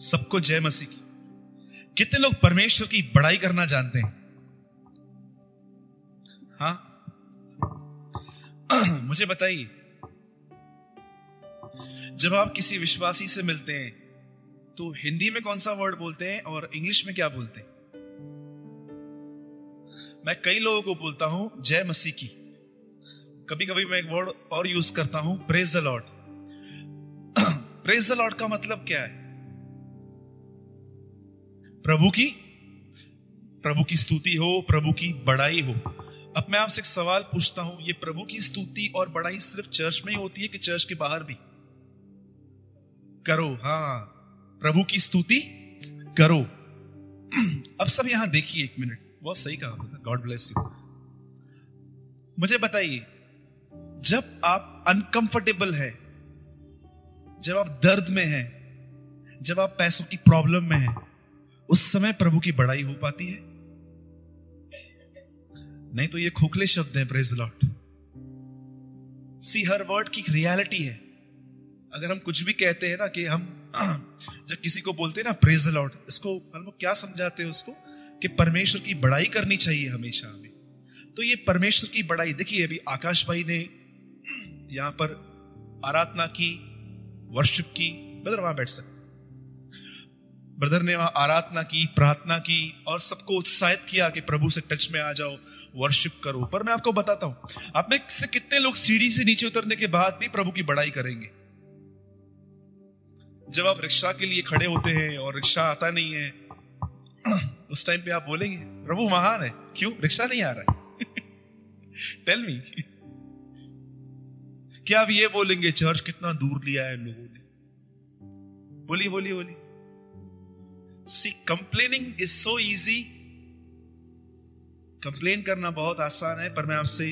सबको जय मसीह की। कितने लोग परमेश्वर की बड़ाई करना जानते हैं? हाँ? मुझे बताइए, जब आप किसी विश्वासी से मिलते हैं तो हिंदी में कौन सा वर्ड बोलते हैं और इंग्लिश में क्या बोलते हैं? मैं कई लोगों को बोलता हूँ, जय मसीह की। कभी कभी मैं एक वर्ड और यूज़ करता हूँ praise the Lord praise the Lord का मतलब क्या है? प्रभु की प्रभु की स्तुति हो, प्रभु की बड़ाई हो। अब मैं आपसे एक सवाल पूछता हूँ, ये प्रभु की स्तुति और बड़ाई सिर्फ़ चर्च में ही होती है कि चर्च के बाहर भी? करो हाँ प्रभु की स्तुति करो। अब सब यहाँ देखिए एक मिनट। बहुत सही कहा गॉड ब्लेस यू मुझे बताइए, जब आप अनकंफर्टेबल है, जब आप दर्द में हैं, जब आप पैसों की प्रॉब्लम में हैं उस समय प्रभु की बड़ाई हो पाती है। नहीं तो ये खोखले शब्द हैं प्रेज लॉट सी हर वर्ड की रियलिटी है। अगर हम कुछ भी कहते हैं ना कि हम जब किसी को बोलते हैं ना प्रेज लॉर्ड इसको हम क्या समझाते हैं उसको? कि परमेश्वर की बड़ाई करनी चाहिए हमेशा हमें। तो ये परमेश्वर की बड़ाई, देखिए अभी आकाश भाई ने यहाँ पर आराधना की वर्शिप की ब्रदर वहाँ बैठ सकते ब्रदर ने वहाँ आराधना की, प्रार्थना की और सबको उत्साहित किया कि प्रभु से टच में आ जाओ वर्शिप करो। पर मैं आपको बताता हूँ, आप में से कितने लोग सीढ़ी से नीचे उतरने के बाद भी प्रभु की बड़ाई करेंगे? जब आप रिक्शा के लिए खड़े होते हैं और रिक्शा आता नहीं है, उस टाइम पे आप बोलेंगे, प्रभु, महान है। क्यों? रिक्शा नहीं आ रहा है। टेल मी क्या आप ये बोलेंगे, चर्च कितना दूर लिया है लोगों ने? बोलिए बोलिए बोलिए। See complaining is so easy complain करना बहुत आसान है, पर मैं आपसे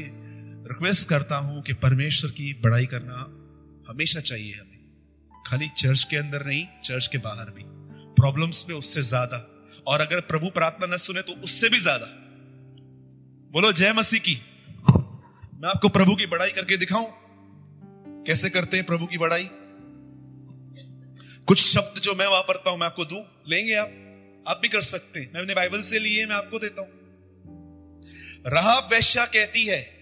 रिक्वेस्ट करता हूँ कि परमेश्वर की बड़ाई करना हमेशा चाहिए हमें। खाली चर्च के अंदर नहीं चर्च के बाहर भी। प्रॉब्लम्स में उससे ज़्यादा। और अगर प्रभु प्रार्थना न सुने तो उससे भी ज़्यादा। बोलो, जय मसीह की। मैं आपको प्रभु की बड़ाई करके दिखाऊँ। कैसे करते हैं प्रभु की बड़ाई? कुछ शब्द जो मैं वापरता हूँ, मैं आपको दू? लेंगे आप? आप भी कर सकते हैं। मैं अपने बाइबल से लिए, मैं आपको देता हूँ। रहा वैश्या कहती है,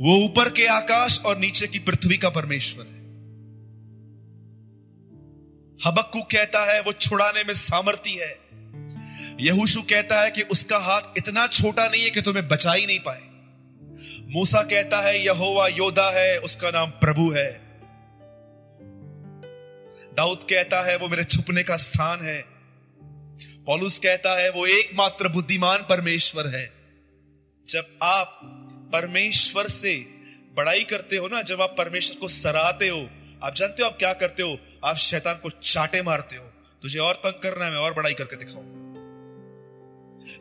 वो ऊपर के आकाश और नीचे की पृथ्वी का परमेश्वर है। हबक्कू कहता है, वो छुड़ाने में सामर्थ्य है। यहूशु कहता है कि उसका हाथ इतना छोटा नहीं है कि तुम्हें बचा ही नहीं पाए। मूसा कहता है, यहोवा योदा है, उसका नाम प्रभु है। दाऊद कहता है, वो मेरे छुपने का स्थान है। पॉलुस कहता है, वो एकमात्र बुद्धिमान परमेश्वर है। जब आप परमेश्वर से बड़ाई करते हो ना, जब आप परमेश्वर को सराहते हो, आप जानते हो आप क्या करते हो? आप शैतान को चाटे मारते हो। तुझे और तंग करना है, मैं और बड़ाई करके दिखाऊँगा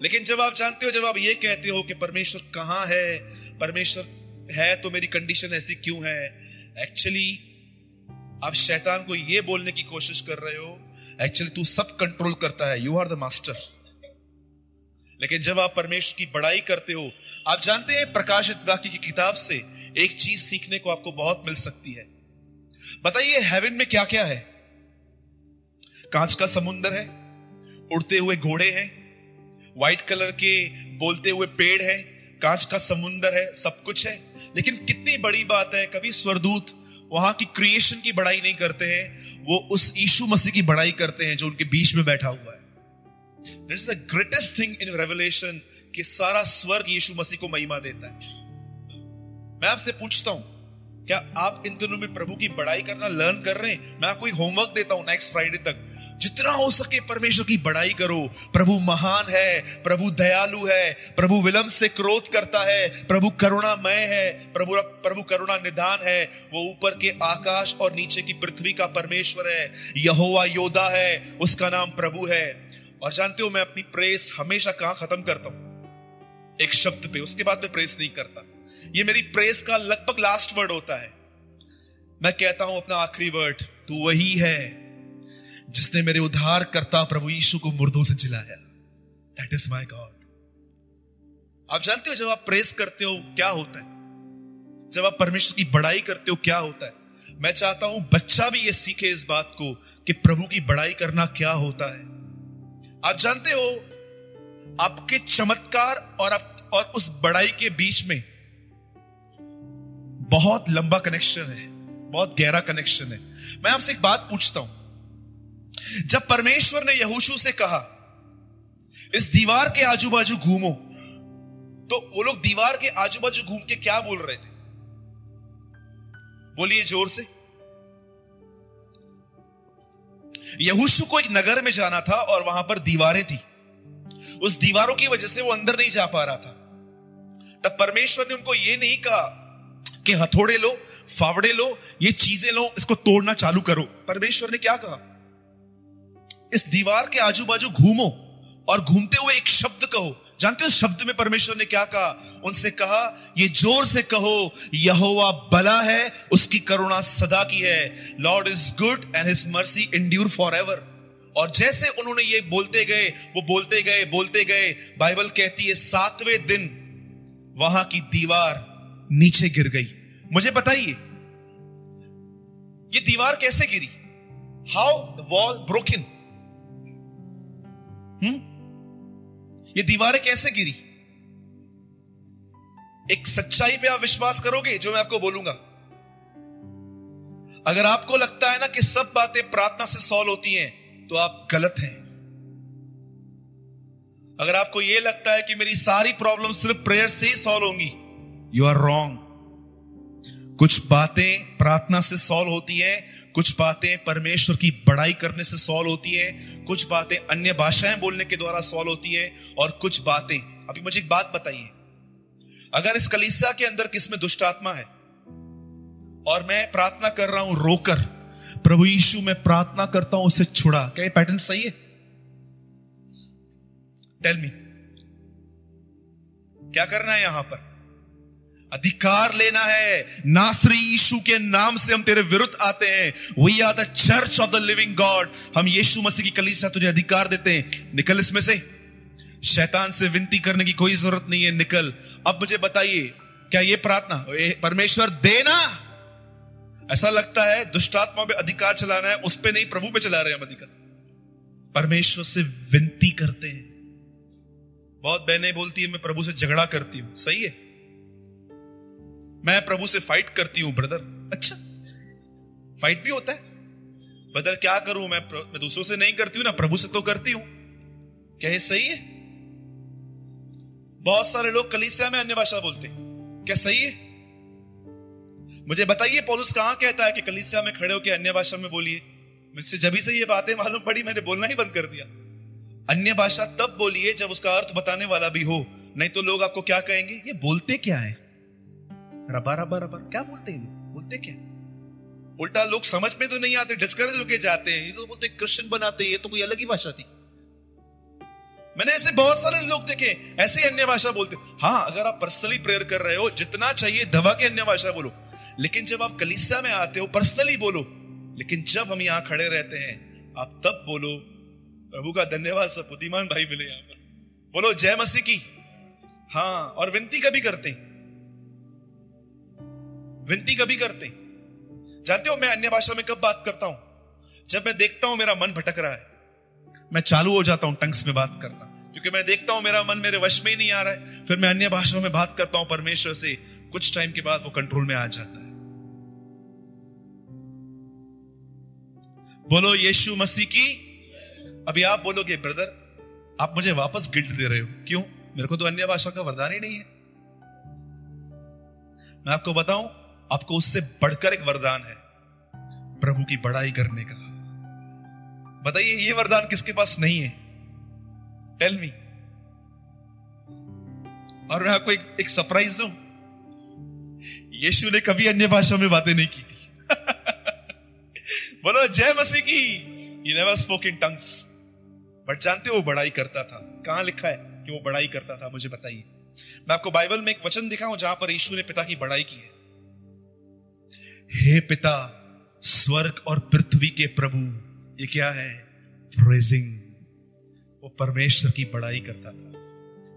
लेकिन जब आप जानते हो, जब आप ये कहते हो कि परमेश्वर कहाँ है, परमेश्वर है तो मेरी कंडीशन ऐसी क्यों है? एक्चुअली आप शैतान को यह बोलने की कोशिश कर रहे हो एक्चुअली तू सब कंट्रोल करता है यू आर द मास्टर लेकिन जब आप परमेश्वर की बड़ाई करते हो, आप जानते हैं प्रकाशित वाक्य की किताब से एक चीज़ सीखने को आपको बहुत मिल सकती है। बताइए हेवन में क्या क्या है? कांच का समुंदर है, उड़ते हुए घोड़े हैं व्हाइट कलर के बोलते हुए पेड़ है, कांच का समुंदर है, सब कुछ है। लेकिन कितनी बड़ी बात है, कभी स्वरदूत वहाँ की क्रिएशन की बड़ाई नहीं करते हैं, वो उस यीशु मसीह की बड़ाई करते हैं जो उनके बीच में बैठा हुआ है। That is the greatest thing in revelation कि सारा स्वर्ग यीशु मसीह को महिमा देता है। मैं आपसे पूछता हूँ क्या आप इन दिनों में प्रभु की बड़ाई करना लर्न कर रहे हैं? मैं आपको एक होमवर्क देता हूँ नेक्स्ट फ्राइडे तक। जितना हो सके परमेश्वर की बड़ाई करो। प्रभु महान है, प्रभु दयालु है, प्रभु विलंब से क्रोध करता है, प्रभु करुणामय है, प्रभु प्रभु करुणा निदान है। वो ऊपर के आकाश और नीचे की पृथ्वी का परमेश्वर है। यहोवा योदा है, उसका नाम प्रभु है। और जानते हो मैं अपनी प्रेस हमेशा कहाँ खत्म करता हूँ? एक शब्द पे, उसके बाद मैं प्रेस नहीं करता। ये मेरी प्रेस का लगभग लास्ट वर्ड होता है। मैं कहता हूँ अपना आखिरी वर्ड तू वही है जिसने मेरे उद्धार करता प्रभु यीशु को मुर्दों से जिलाया। दैट इज़ माई गॉड आप जानते हो, जब आप प्रेस करते हो, क्या होता है? जब आप परमेश्वर की बड़ाई करते हो, क्या होता है? मैं चाहता हूँ बच्चा भी ये सीखे इस बात को कि प्रभु की बड़ाई करना क्या होता है। आप जानते हो, आपके चमत्कार और आप, और उस बड़ाई के बीच में बहुत लंबा कनेक्शन है, बहुत गहरा कनेक्शन है। मैं आपसे एक बात पूछता हूँ। जब परमेश्वर ने यहूशू से कहा, इस दीवार के आजू बाजू घूमो तो वो लोग दीवार के आजू बाजू घूम के क्या बोल रहे थे? बोलिए ज़ोर से। यहूशु को एक नगर में जाना था और वहाँ पर दीवारें थी। उस दीवारों की वजह से वो अंदर नहीं जा पा रहा था। तब परमेश्वर ने उनको ये नहीं कहा कि हथौड़े लो, फावड़े लो, ये चीज़ें लो, इसको तोड़ना चालू करो। परमेश्वर ने क्या कहा? इस दीवार के आजू बाजू घूमो और घूमते हुए एक शब्द कहो। जानते हो शब्द में परमेश्वर ने क्या कहा? उनसे कहा, ये ज़ोर से कहो, यहोवा भला है, उसकी करुणा सदा की है। Lord is good and his mercy endure forever और जैसे उन्होंने ये बोलते गए, वो बोलते गए बोलते गए, बाइबल कहती है, सातवें दिन वहाँ की दीवार नीचे गिर गई। मुझे बताइए, ये दीवार कैसे गिरी? हाउ द वॉल ब्रोकन ये दीवारें कैसे गिरी? एक सच्चाई पे आप विश्वास करोगे, जो मैं आपको बोलूँगा। अगर आपको लगता है ना कि सब बातें प्रार्थना से सॉल्व होती हैं तो आप गलत हैं। अगर आपको यह लगता है कि मेरी सारी प्रॉब्लम सिर्फ़ प्रेयर से ही सॉल्व होंगी यू आर रॉन्ग कुछ बातें प्रार्थना से सॉल्व होती हैं, कुछ बातें परमेश्वर की बड़ाई करने से सॉल्व होती हैं, कुछ बातें अन्य भाषाएँ बोलने के द्वारा सॉल्व होती है, और कुछ बातें। अभी मुझे एक बात बताइए। अगर इस कलीसिया के अंदर किसमें दुष्ट आत्मा है, और मैं प्रार्थना कर रहा हूँ रोकर, प्रभु यीशु, मैं प्रार्थना करता हूँ उसे छुड़ा। क्या पैटर्न सही है? टेल मी क्या करना है यहाँ पर? अधिकार लेना है। नासरी यीशु के नाम से हम तेरे विरुद्ध आते हैं। We are the church of the living God हम यीशु मसीह की कलीसिया तुझे अधिकार देते हैं। निकल इसमें से। शैतान से विनती करने की कोई ज़रूरत नहीं है। निकल। अब मुझे बताइए, क्या ये प्रार्थना परमेश्वर देना? ऐसा लगता है दुष्टात्मा पे अधिकार चलाना है, उस पर नहीं, प्रभु पे चला रहे हम अधिकार। परमेश्वर से विनती करते हैं। बहुत बहनें बोलती है, मैं प्रभु से झगड़ा करती हूँ। सही है? मैं प्रभु से फाइट करती हूँ ब्रदर अच्छा फाइट भी होता है. ब्रदर क्या करूँ? मैं मैं दूसरों से नहीं करती हूँ ना, प्रभु से तो करती हूँ. क्या ये सही है? बहुत सारे लोग कलीसिया में अन्य भाषा बोलते हैं. क्या सही है? मुझे बताइए, पॉलुस कहाँ कहता है कि कलीसिया में खड़े होकर अन्य भाषा में बोलिए? मुझसे जब से ये बातें मालूम पड़ी, मैंने बोलना ही बंद कर दिया. अन्य भाषा तब बोलिए जब उसका अर्थ बताने वाला भी हो. नहीं तो लोग आपको क्या कहेंगे? ये बोलते क्या है? रबा रबा रबा। क्या बोलते हैं बोलते क्या? उल्टा लोग समझ में तो नहीं आते डिस्करेज होके जाते हैं। लोग बोलते क्रिश्चियन बनाते ये तो कोई अलग ही भाषा थी। मैंने ऐसे बहुत सारे लोग देखे, ऐसे अन्य भाषा बोलते। हाँ अगर आप पर्सनली प्रेयर कर रहे हो, जितना चाहिए दबा के अन्य भाषा बोलो। लेकिन जब आप कलिसिया में आते हो पर्सनली बोलो। लेकिन जब हम यहाँ खड़े रहते हैं, आप तब बोलो, प्रभु का धन्यवाद, सब बुद्धिमान भाई मिले यहाँ पर। बोलो, जय मसीह की। हाँ और विनती कभी करते हैं। विनती कभी करते। जानते हो मैं अन्य भाषा में कब बात करता हूँ? जब मैं देखता हूँ मेरा मन भटक रहा है, मैं चालू हो जाता हूँ टंग्स में बात करना। क्योंकि मैं देखता हूँ मेरा मन मेरे वश में ही नहीं आ रहा है, फिर मैं अन्य भाषाओं में बात करता हूँ, परमेश्वर से कुछ टाइम के बाद वो कंट्रोल में आ जाता है। बोलो, यीशु मसीह की अभी आप बोलोगे, ब्रदर, आप मुझे वापस गिल्ट दे रहे हो। क्यों? मेरे को तो अन्य भाषा का वरदान ही नहीं है। मैं आपको बताऊँ आपको उससे बढ़कर एक वरदान है प्रभु की बड़ाई करने का। बताइए ये वरदान किसके पास नहीं है? टेल मी और मैं आपको एक, एक सरप्राइज़ दू। यीशु ने कभी अन्य भाषा में बातें नहीं की थी। बोलो जय मसीह की। ये never spoke in tongues but जानते हो वो बड़ाई करता था। कहाँ लिखा है कि वो बड़ाई करता था मुझे बताइए। मैं आपको बाइबल में एक वचन दिखाऊँ जहाँ पर यीशु ने पिता की बड़ाई की है। हे पिता, स्वर्ग और पृथ्वी के प्रभु, ये क्या है? प्रेजिंग वो परमेश्वर की बड़ाई करता था।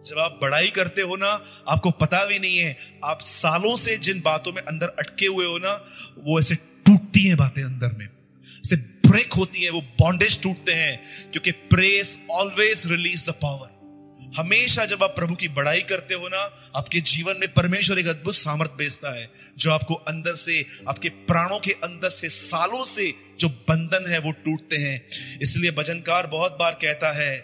जब आप बड़ाई करते हो ना, आपको पता भी नहीं है, आप सालों से जिन बातों में अंदर अटके हुए हो ना, वो ऐसे टूटती हैं बातें अंदर में। से ब्रेक होती है, वो बॉन्डेज टूटते हैं, क्योंकि praise always release the power हमेशा जब आप प्रभु की बड़ाई करते हो ना, आपके जीवन में परमेश्वर एक अद्भुत सामर्थ भेजता है, जो आपको अंदर से, आपके प्राणों के अंदर से, सालों से जो बंधन है वो टूटते हैं। इसलिए भजनकार बहुत बार कहता है,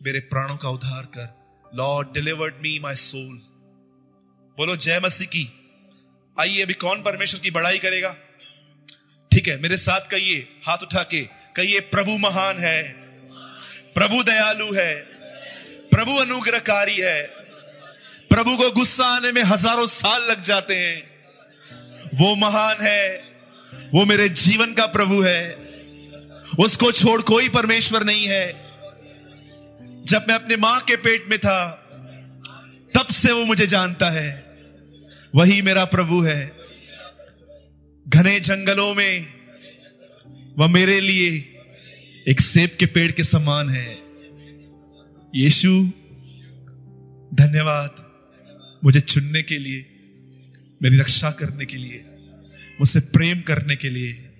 मेरे प्राणों का उद्धार कर। Lord delivered me my soul बोलो, जय मसीह की। आइए, अभी कौन परमेश्वर की बड़ाई करेगा? ठीक है, मेरे साथ कहिए, हाथ उठा के कहिए, प्रभु महान है। प्रभु दयालु है। प्रभु अनुग्रहकारी है। प्रभु को गुस्सा आने में हज़ारों साल लग जाते हैं। वो महान है। वो मेरे जीवन का प्रभु है। उसको छोड़ कोई परमेश्वर नहीं है। जब मैं अपने माँ के पेट में था, तब से वो मुझे जानता है। वही मेरा प्रभु है। घने जंगलों में, वह मेरे लिए एक सेब के पेड़ के समान है। यीशु, धन्यवाद मुझे चुनने के लिए, मेरी रक्षा करने के लिए, मुझसे प्रेम करने के लिए,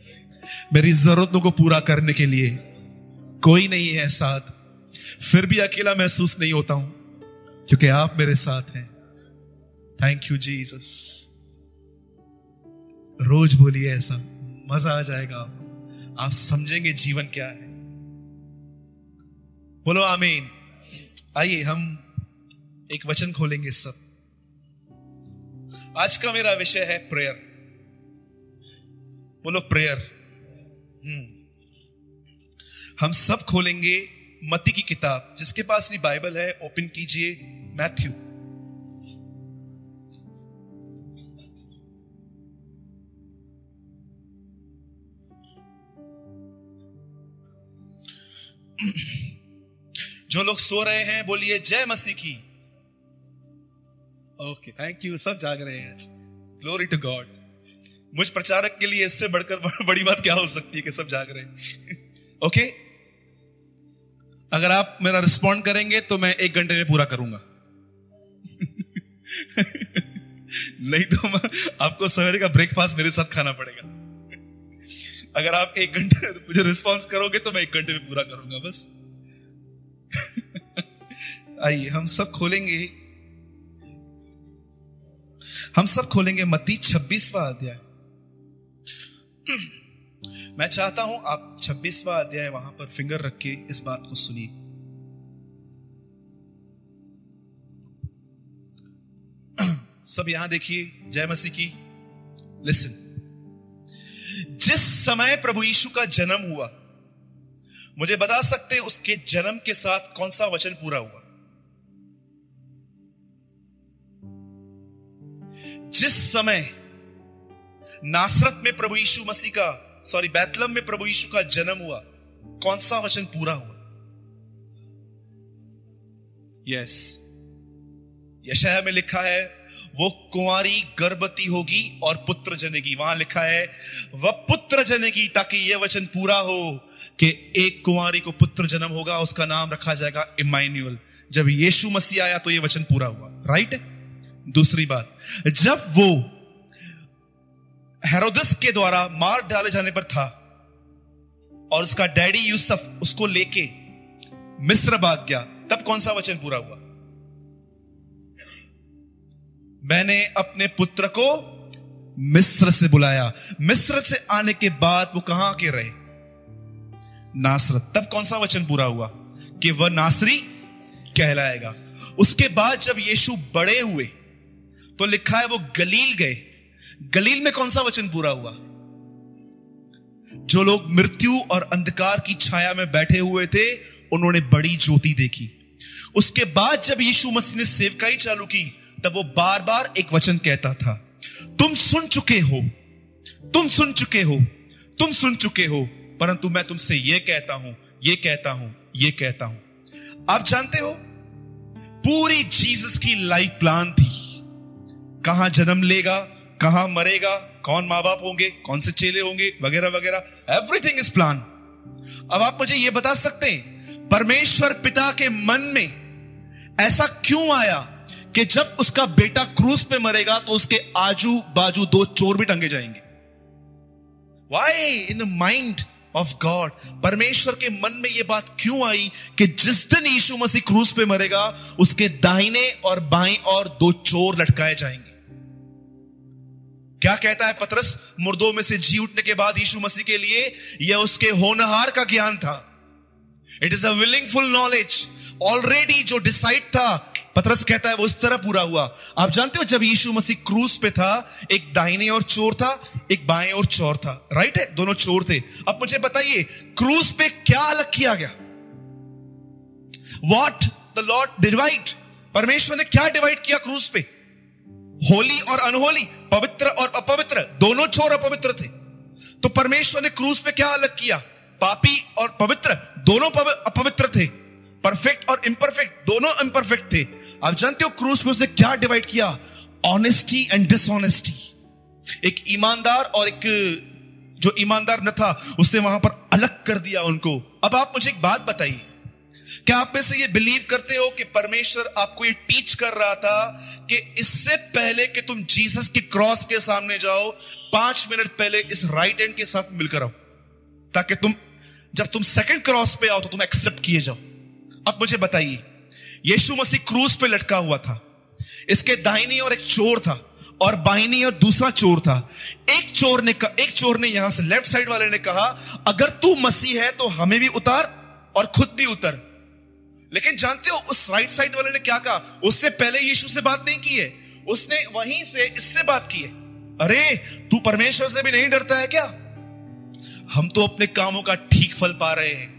मेरी जरूरतों को पूरा करने के लिए। कोई नहीं है साथ। फिर भी अकेला महसूस नहीं होता हूँ, क्योंकि आप मेरे साथ हैं। थैंक यू जीसस रोज बोलिए ऐसा, मज़ा आ जाएगा आपको। आप समझेंगे जीवन क्या है। बोलो, आमीन। आइए हम एक वचन खोलेंगे सब। आज का मेरा विषय है प्रेयर बोलो प्रेयर हम्म। हम सब खोलेंगे मती की किताब, जिसके पास ये बाइबल है, ओपन कीजिए मैथ्यू। जो लोग सो रहे हैं, बोलिए, जय मसीह. की ओके थैंक यू सब जाग रहे हैं ग्लोरी टू गॉड मुझ प्रचारक के लिए इससे बढ़कर बड़ी बात क्या हो सकती है कि सब जाग रहे हैं? Okay okay? अगर आप मेरा रिस्पॉन्ड करेंगे तो मैं एक घंटे में पूरा करूँगा। नहीं तो आपको सवेरे का ब्रेकफास्ट मेरे साथ खाना पड़ेगा। अगर आप एक घंटे मुझे रिस्पॉन्स करोगे तो मैं एक घंटे में पूरा करूँगा, बस। आइए, हम सब खोलेंगे हम सब खोलेंगे मती छब्बीसवा अध्याय। मैं चाहता हूँ आप छब्बीसवा अध्याय वहाँ पर फिंगर रख के इस बात को सुनिए। सब यहाँ देखिए, जय मसीह की। लिसन जिस समय प्रभु यीशु का जन्म हुआ मुझे बता सकते उसके जन्म के साथ कौन सा वचन पूरा हुआ? जिस समय नासरत में प्रभु यीशु मसीह का सॉरी बैतलम में प्रभु यीशु का जन्म हुआ, कौन सा वचन पूरा हुआ? यस यशया में लिखा है वो कुंवारी गर्भवती होगी और पुत्र जनेगी। वहाँ लिखा है, वह पुत्र जनेगी ताकि यह वचन पूरा हो कि एक कुंवारी को पुत्र जन्म होगा, उसका नाम रखा जाएगा इमाइन्यूअल जब यीशु मसीह आया तो यह वचन पूरा हुआ। राइट दूसरी बात, जब वो हेरोदस के द्वारा मार डाले जाने पर था और उसका डैडी यूसुफ उसको लेके मिस्र भाग गया, तब कौन सा वचन पूरा हुआ? मैंने अपने पुत्र को मिस्र से बुलाया। मिस्र से आने के बाद वो कहाँ के रहे? नासरत। तब कौन सा वचन पूरा हुआ? कि वह नासरी कहलाएगा। उसके बाद जब यीशु बड़े हुए तो लिखा है वो गलील गए। गलील में कौन सा वचन पूरा हुआ? जो लोग मृत्यु और अंधकार की छाया में बैठे हुए थे, उन्होंने बड़ी ज्योति देखी। उसके बाद जब यीशु मसीह ने सेवकाई चालू की तब वो बार बार एक वचन कहता था, तुम सुन चुके हो, तुम सुन चुके हो, तुम सुन चुके हो, परंतु मैं तुमसे यह कहता हूँ, ये कहता हूँ, ये कहता हूँ। आप जानते हो, पूरी जीसस की लाइफ प्लान थी। कहाँ जन्म लेगा, कहाँ मरेगा, कौन माँ बाप होंगे, कौन से चेले होंगे, वगैरह वगैरह एवरीथिंग इज़ प्लान अब आप मुझे यह बता सकते हैं, परमेश्वर पिता के मन में ऐसा क्यों आया कि जब उसका बेटा क्रूज पे मरेगा तो उसके आजू बाजू दो चोर भी टंगे जाएँगे। Why in mind of God परमेश्वर के मन में यह बात क्यों आई कि जिस दिन यीशु मसीह क्रूस पे मरेगा, उसके दाहिने और बाएँ और दो चोर लटकाए जाएँगे। क्या कहता है पतरस? मुर्दों में से जी उठने के बाद यीशु मसीह के लिए यह उसके होनहार का ज्ञान था। It is a willingful knowledge already जो डिसाइड था, पतरस कहता है, वो इस तरह पूरा हुआ। आप जानते हो, जब यीशु मसीह क्रूस पे था, एक दाहिने और चोर था, एक बाएँ और चोर था। राइट है? दोनों चोर थे। अब मुझे बताइए, क्रूस पे क्या अलग किया गया? वॉट द लॉर्ड डिवाइड परमेश्वर ने क्या डिवाइड किया क्रूस पे? होली और अनहोली, पवित्र और अपवित्र, दोनों चोर अपवित्र थे। तो परमेश्वर ने क्रूस पे क्या अलग किया? पापी और पवित्र, दोनों अपवित्र थे। परफेक्ट और इम्परफेक्ट दोनों इम्परफेक्ट थे। आप जानते हो क्रूस में उसने क्या डिवाइड किया? ऑनेस्टी एंड डिसऑनेस्टी एक ईमानदार और एक, जो ईमानदार न था, उसने वहाँ पर अलग कर दिया उनको। अब आप मुझे एक बात बताइए। क्या आप में से ये बिलीव करते हो कि परमेश्वर आपको ये टीच कर रहा था कि इससे पहले कि तुम जीसस के क्रॉस के सामने जाओ, पाँच मिनट पहले इस राइट हैंड के साथ मिलकर आओ। ताकि तुम, जब तुम सेकंड क्रॉस पे आओ तो तुम एक्सेप्ट किए जाओ। अब मुझे बताइए, यीशु मसीह क्रूज पे लटका हुआ था, इसके दाहिनी और एक चोर था और बाहिनी और दूसरा चोर था। एक चोर ने कहा, एक चोर ने यहाँ से लेफ़्ट साइड वाले ने कहा, अगर तू मसीह है तो हमें भी उतार और खुद भी उतर। लेकिन जानते हो, उस राइट साइड वाले ने क्या कहा? उससे पहले यीशु से बात नहीं की है। उसने वहीं से इससे बात की है। अरे, तू परमेश्वर से भी नहीं डरता है क्या? हम तो अपने कामों का ठीक फल पा रहे हैं।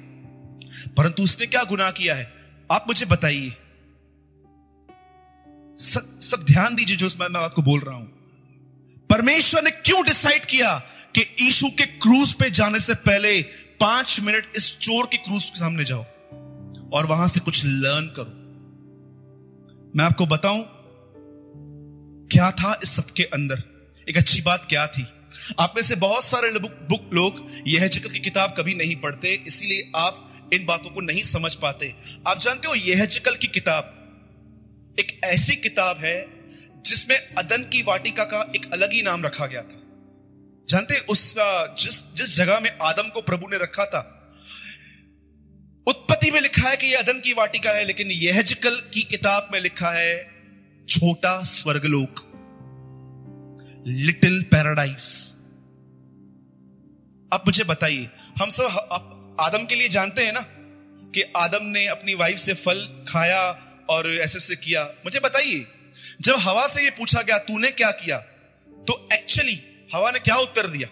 परंतु उसने क्या गुनाह किया है? आप मुझे बताइए। सब, सब ध्यान दीजिए जो मैं आपको बोल रहा हूँ। परमेश्वर ने क्यों डिसाइड किया कि ईशु के क्रूज पे जाने से पहले पाँच मिनट इस चोर के क्रूज के सामने जाओ और वहाँ से कुछ लर्न करो। मैं आपको बताऊँ क्या था इस सबके अंदर? एक अच्छी बात क्या थी? आप में से बहुत सारे बुक लोग यह ज़िक्र की किताब कभी नहीं पढ़ते इसीलिए आप इन बातों को नहीं समझ पाते। आप जानते हो यह जिकल की किताब एक ऐसी किताब है जिसमें अदन की वाटिका का एक अलग ही नाम रखा गया था। जानते उस जिस जिस जगह में आदम को प्रभु ने रखा था, उत्पत्ति में लिखा है कि यह अदन की वाटिका है, लेकिन यह जिकल की किताब में लिखा है, छोटा स्वर्गलोक, लिटिल पैराडाइज अब मुझे बताइए, हम सब आदम के लिए जानते हैं ना कि आदम ने अपनी वाइफ से फल खाया और ऐसे से किया। मुझे बताइए, जब हवा से ये पूछा गया, तूने क्या किया? तो एक्चुअली हवा ने क्या उत्तर दिया?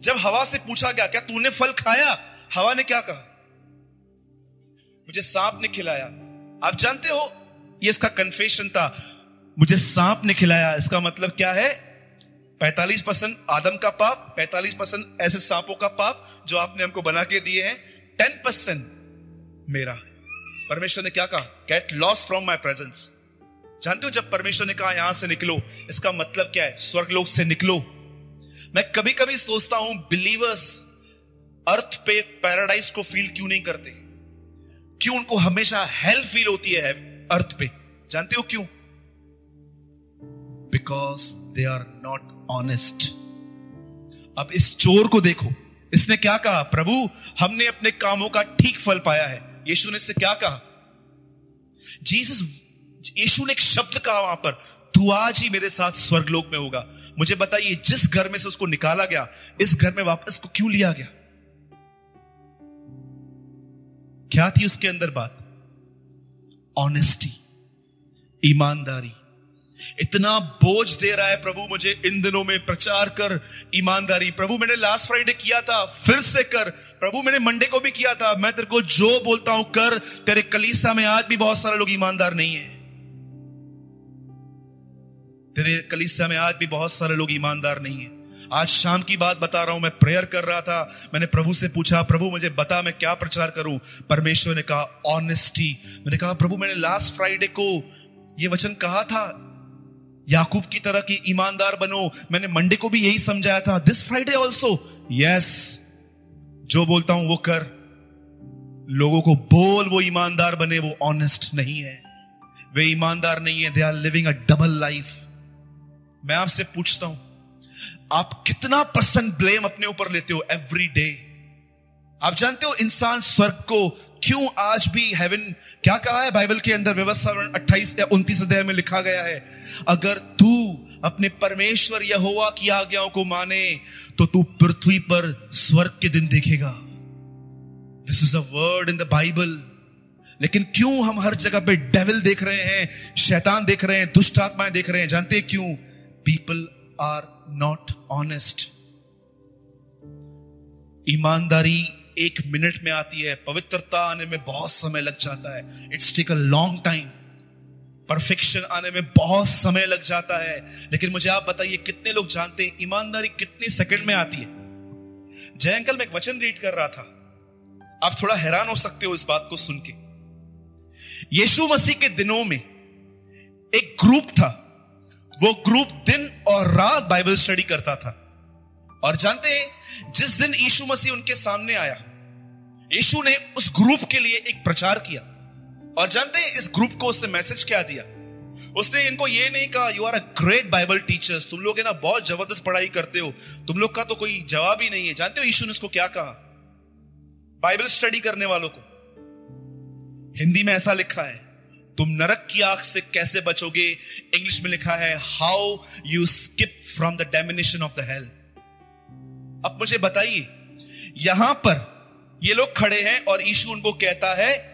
जब हवा से पूछा गया, क्या तूने फल खाया? हवा ने क्या कहा? मुझे सांप ने खिलाया। आप जानते हो, ये इसका कन्फेशन था। मुझे सांप ने खिलाया। इसका मतलब क्या है? पैतालीस परसेंट आदम का पाप, पैतालीस परसेंट ऐसे सांपों का पाप जो आपने हमको बना के दिए हैं, टेन परसेंट मेरा। परमेश्वर ने क्या कहा? Get lost from my presence जानते हो जब परमेश्वर ने कहा, यहाँ से निकलो, इसका मतलब क्या है? स्वर्गलोक से निकलो। मैं कभी कभी सोचता हूँ बिलीवर्स अर्थ पे पैराडाइज को फील क्यों नहीं करते? क्यों उनको हमेशा हेल्प फील होती है अर्थ पे? जानते हो क्यों? Because they are not honest अब इस चोर को देखो। इसने क्या कहा? प्रभु, हमने अपने कामों का ठीक फल पाया है। यीशु ने इससे क्या कहा? जीसस, यीशु ने एक शब्द कहा वहाँ पर, तू आज ही मेरे साथ स्वर्गलोक में होगा। मुझे बताइए, जिस घर में से उसको निकाला गया, इस घर में वापस को क्यों लिया गया? क्या थी उसके अंदर बात? ऑनेस्टी ईमानदारी. इतना बोझ दे रहा है प्रभु मुझे इन दिनों में प्रचार कर, ईमानदारी। प्रभु मैंने लास्ट फ्राइडे किया था, फिर से कर। प्रभु मैंने मंडे को भी किया था। मैं तेरे को जो बोलता हूँ कर, तेरे कलीसा में आज भी बहुत सारे लोग ईमानदार नहीं है। तेरे कलीसा में आज भी बहुत सारे लोग ईमानदार नहीं है। आज शाम की बात बता रहा हूँ, मैं प्रेयर कर रहा था। मैंने प्रभु से पूछा, प्रभु, मुझे बता, मैं क्या प्रचार करूँ? परमेश्वर ने कहा ऑनेस्टी मैंने कहा, प्रभु, मैंने लास्ट फ्राइडे को यह वचन कहा था याकूब की तरह की ईमानदार बनो। मैंने मंडे को भी यही समझाया था। दिस फ्राइडे ऑल्सो यस जो बोलता हूँ वो कर। लोगों को बोल, वो ईमानदार बने, वो ऑनेस्ट नहीं है। वे ईमानदार नहीं है they are living a double life मैं आपसे पूछता हूँ, आप कितना परसेंट ब्लेम अपने ऊपर लेते हो एवरी डे आप जानते हो इंसान स्वर्ग को क्यों आज भी हेवन क्या कहा है बाइबल के अंदर व्यवस्था अट्ठाईस या उन्तीस अध्याय में लिखा गया है, अगर तू अपने परमेश्वर यहोवा की आज्ञाओं को माने तो तू पृथ्वी पर स्वर्ग के दिन देखेगा। This is a word in the Bible लेकिन क्यों हम हर जगह पे डेविल देख रहे हैं, शैतान देख रहे हैं, दुष्ट आत्माएँ देख रहे हैं, जानते हैं क्यों? पीपल आर नॉट ऑनेस्ट ईमानदारी एक मिनट में आती है, पवित्रता आने में बहुत समय लग जाता है। It's take a long time perfection आने में बहुत समय लग जाता है। लेकिन मुझे आप बताइए, कितने लोग जानते हैं, ईमानदारी कितनी सेकंड में आती है? जय अंकल, मैं एक वचन रीड कर रहा था। आप थोड़ा हैरान हो सकते हो इस बात को सुन के। यीशु मसीह के दिनों में एक ग्रुप था। वो ग्रुप दिन और रात बाइबल स्टडी करता था। और जानते हैं, जिस दिन यीशु मसीह उनके सामने आया, यीशु ने उस ग्रुप के लिए एक प्रचार किया। और जानते हैं, इस ग्रुप को उसने मैसेज क्या दिया? उसने इनको ये नहीं कहा you are a great Bible teachers तुम लोग है ना बहुत ज़बरदस्त पढ़ाई करते हो, तुम लोग का तो कोई जवाब ही नहीं है। जानते हो, यीशु ने उसको क्या कहा? बाइबल स्टडी करने वालों को, हिंदी में ऐसा लिखा है, तुम नरक की आग से कैसे बचोगे? इंग्लिश में लिखा है how you skip from the domination of the health अब मुझे बताइए, यहाँ पर ये लोग खड़े हैं और ईशु उनको कहता है,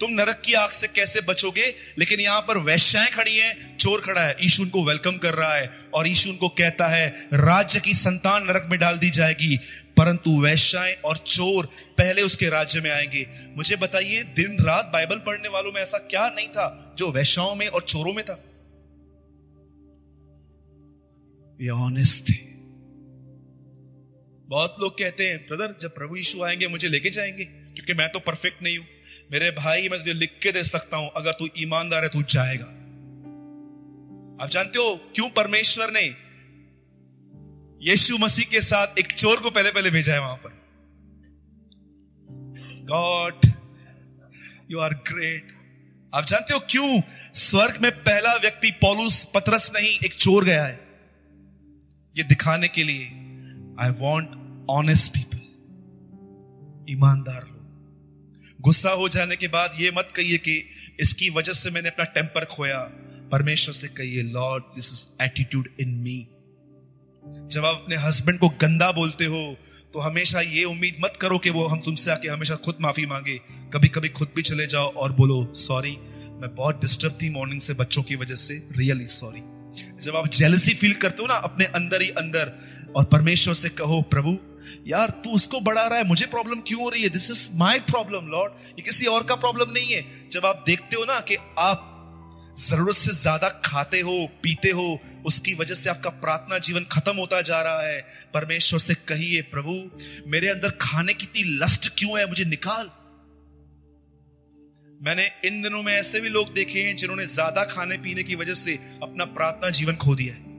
तुम नरक की आग से कैसे बचोगे? लेकिन यहाँ पर वैश्याएँ खड़ी हैं, चोर खड़ा है। ईशु उनको वेलकम कर रहा है और ईशु उनको कहता है, राज्य की संतान नरक में डाल दी जाएगी, परंतु वैश्याएँ और चोर पहले उसके राज्य में आएँगे। मुझे बताइए, दिन रात बाइबल पढ़ने वालों में ऐसा क्या नहीं था जो वैश्याओं में और चोरों में था? ये ऑनेस्ट थे। बहुत लोग कहते हैं ब्रदर जब प्रभु यीशु आएँगे, मुझे लेके जाएँगे? क्योंकि मैं तो परफेक्ट नहीं हूँ। मेरे भाई, मैं तुझे लिख के दे सकता हूँ। अगर तू ईमानदार है, तू जाएगा। आप जानते हो क्यों परमेश्वर ने यीशु मसीह के साथ एक चोर को पहले पहले भेजा है वहाँ पर? गॉड यू आर ग्रेट आप जानते हो क्यों स्वर्ग में पहला व्यक्ति पॉलूस, पत्रस नहीं, एक चोर गया है? ये दिखाने के लिए आई वॉन्ट ऑनेस्ट पीपल ईमानदार लोग। गुस्सा हो जाने के बाद ये मत कहिए कि इसकी वजह से मैंने अपना टेम्पर खोया। परमेश्वर से कहिए Lord this is attitude in me जब आप अपने हस्बैंड को गंदा बोलते हो तो हमेशा ये उम्मीद मत करो कि वो हम तुमसे आके हमेशा खुद माफ़ी मांगे। कभी कभी खुद भी चले जाओ और बोलो सॉरी मैं बहुत डिस्टर्ब थी मॉर्निंग से बच्चों की वजह से। रियली सॉरी जब आप जेलसी फील करते हो ना, अपने अंदर ही अंदर और परमेश्वर से कहो, प्रभु, यार तू उसको बढ़ा रहा है, मुझे प्रॉब्लम क्यों हो रही है? This is my problem Lord ये किसी और का प्रॉब्लम नहीं है. जब आप देखते हो ना कि आप ज़रूरत से ज़्यादा खाते हो, पीते हो, उसकी वजह से आपका प्रार्थना जीवन खत्म होता जा रहा है, परमेश्वर से कहिए, प्रभु, मेरे अंदर खाने की इतनी लस्ट क्यों है? मुझे निकाल. मैंने इन दिनों में ऐसे भी लोग देखे हैं जिन्होंने ज़्यादा खाने पीने की वजह से अपना प्रार्थना जीवन खो दिया है।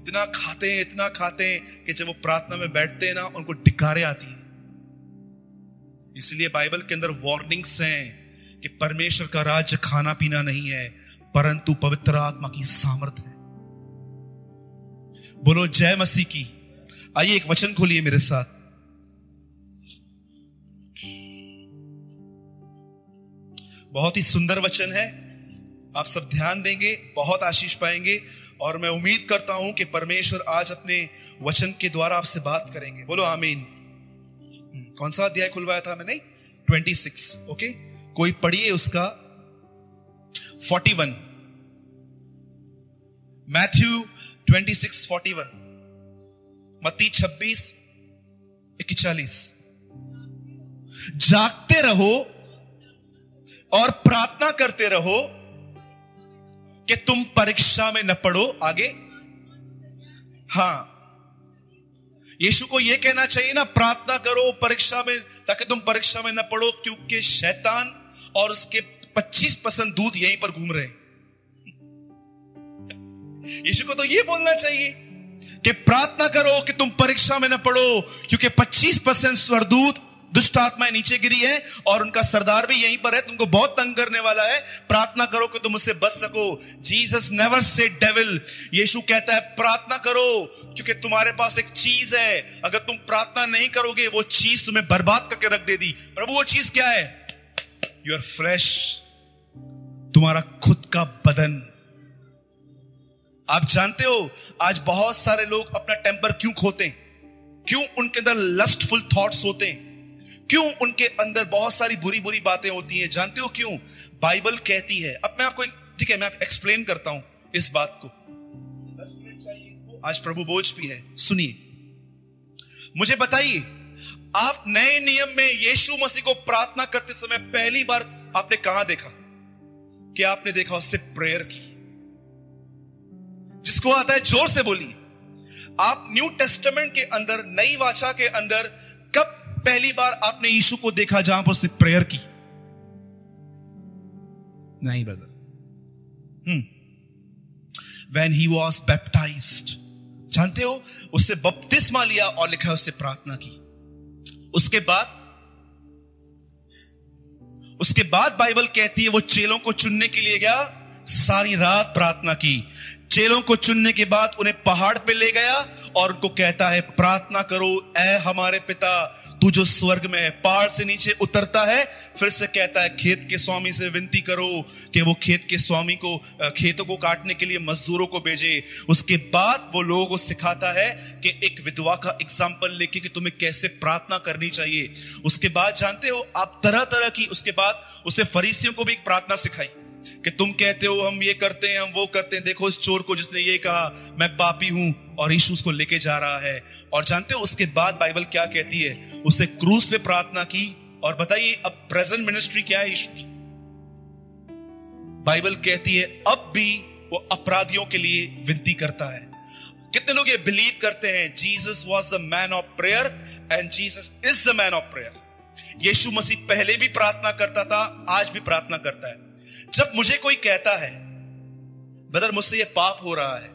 इतना खाते हैं, इतना खाते हैं कि जब वो प्रार्थना में बैठते हैं ना, उनको डिकारे आती हैं। इसलिए बाइबल के अंदर वार्निंग्स हैं कि परमेश्वर का राज्य खाना पीना नहीं है, परंतु पवित्र आत्मा की सामर्थ है। बोलो, जय मसीह की। आइए एक वचन खोलिए मेरे साथ। बहुत ही सुंदर वचन है। आप सब ध्यान देंगे, बहुत आशीष पाएँगे। और मैं उम्मीद करता हूँ कि परमेश्वर आज अपने वचन के द्वारा आपसे बात करेंगे। बोलो आमीन। हम्म, कौन सा अध्याय खुलवाया था मैंने? ट्वेंटी सिक्स ओके कोई पढ़िए उसका। Forty one Matthew twenty six forty one मती छब्बीस इकचालीस। जागते रहो और प्रार्थना करते रहो। कि तुम परीक्षा में न पढ़ो आगे। हाँ। यीशु को यह कहना चाहिए ना, प्रार्थना करो परीक्षा में, ताकि तुम परीक्षा में न पढ़ो, क्योंकि शैतान और उसके 25 परसेंट दूध यहीं पर घूम रहे हैं। यीशु को तो यह बोलना चाहिए कि प्रार्थना करो कि तुम परीक्षा में न पढ़ो, क्योंकि 25 परसेंट स्वरदूत दुष्ट आत्माएँ नीचे गिरी है और उनका सरदार भी यहीं पर है। तुमको बहुत तंग करने वाला है। प्रार्थना करो कि तुम उससे बच सको। जीसस नेवर से डेविल यीशु कहता है, प्रार्थना करो, क्योंकि तुम्हारे पास एक चीज़ है। अगर तुम प्रार्थना नहीं करोगे, वो चीज़ तुम्हें बर्बाद करके रख दे दी प्रभु, वो चीज़ क्या है? योर फ्लैश तुम्हारा खुद का बदन। आप जानते हो, आज बहुत सारे लोग अपना टेम्पर क्यों खोते हैं? क्यों उनके अंदर लस्टफुल थॉट्स होते हैं? क्यों उनके अंदर बहुत सारी बुरी बुरी बातें होती हैं? जानते हो क्यों? बाइबल कहती है। अब मैं आपको ठीक है, मैं एक्सप्लेन करता हूँ इस बात को। आज प्रभु बोझ भी है। सुनिए। मुझे बताइए, आप नए नियम में यीशु मसीह को प्रार्थना करते समय पहली बार आपने कहा देखा? कि आपने देखा उससे प्रेयर की? जिसको आता है ज़ोर से बोलिए। आप न्यू टेस्टमेंट के अंदर, नई वाचा के अंदर पहली बार आपने यीशु को देखा जहाँ पर उसने प्रेयर की। नहीं brother hmm. When he was baptise जानते हो? उससे बपतिस्मा लिया और लिखा उससे प्रार्थना की। उसके बाद उसके बाद बाइबल कहती है वो चेलों को चुनने के लिए गया, सारी रात प्रार्थना की। चेलों को चुनने के बाद उन्हें पहाड़ पे ले गया और उनको कहता है, प्रार्थना करो ए हमारे पिता, तू जो स्वर्ग में है, पहाड़ से नीचे उतरता है, फिर से कहता है, खेत के स्वामी से विनती करो कि वो खेत के स्वामी को खेतों को काटने के लिए मजदूरों को भेजे। उसके बाद वो लोगों को सिखाता है कि एक विधवा का एग्ज़ाम्पल लेके कि तुम्हें कैसे प्रार्थना करनी चाहिए। उसके बाद जानते हो, आप तरह तरह की, उसके बाद उसे फरीसियों को भी एक प्रार्थना सिखाई। कि तुम कहते हो हम ये करते हैं, हम वो करते हैं। देखो, इस चोर को जिसने ये कहा, मैं पापी हूँ और यीशु उसको लेके जा रहा है। और जानते हो, उसके बाद बाइबल क्या कहती है? उसे क्रूज पे प्रार्थना की। और बताइए, अब प्रेजेंट मिनिस्ट्री क्या है यीशु की? बाइबल कहती है, अब भी वो अपराधियों के लिए विनती करता है। कितने लोग ये बिलीव करते हैं, Jesus was the man of prayer and Jesus is the man of prayer यीशु मसीह पहले भी प्रार्थना करता था, आज भी प्रार्थना करता है। जब मुझे कोई कहता है बदर मुझसे ये पाप हो रहा है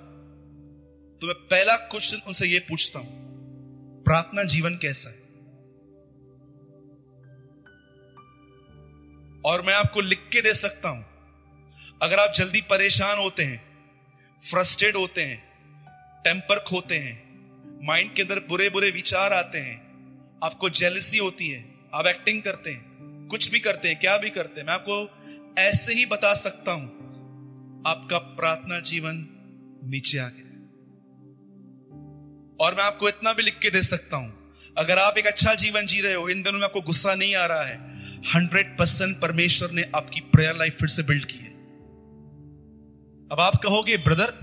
तो मैं पहला क्वेश्चन उनसे ये पूछता हूँ, प्रार्थना जीवन कैसा है? और मैं आपको लिख के दे सकता हूँ, अगर आप जल्दी परेशान होते हैं, फ्रस्ट्रेट होते हैं टेम्पर खोते हैं, माइंड के अंदर बुरे बुरे विचार आते हैं, आपको जेलसी होती है, आप एक्टिंग करते हैं, कुछ भी करते हैं, क्या भी करते हैं, मैं आपको ऐसे ही बता सकता हूँ, आपका प्रार्थना जीवन नीचे आ गया। और मैं आपको इतना भी लिख के दे सकता हूँ, अगर आप एक अच्छा जीवन जी रहे हो, इन दिनों में आपको गुस्सा नहीं आ रहा है, हंड्रेड परसेंट परमेश्वर ने आपकी प्रेयर लाइफ फिर से बिल्ड की है। अब आप कहोगे, ब्रदर,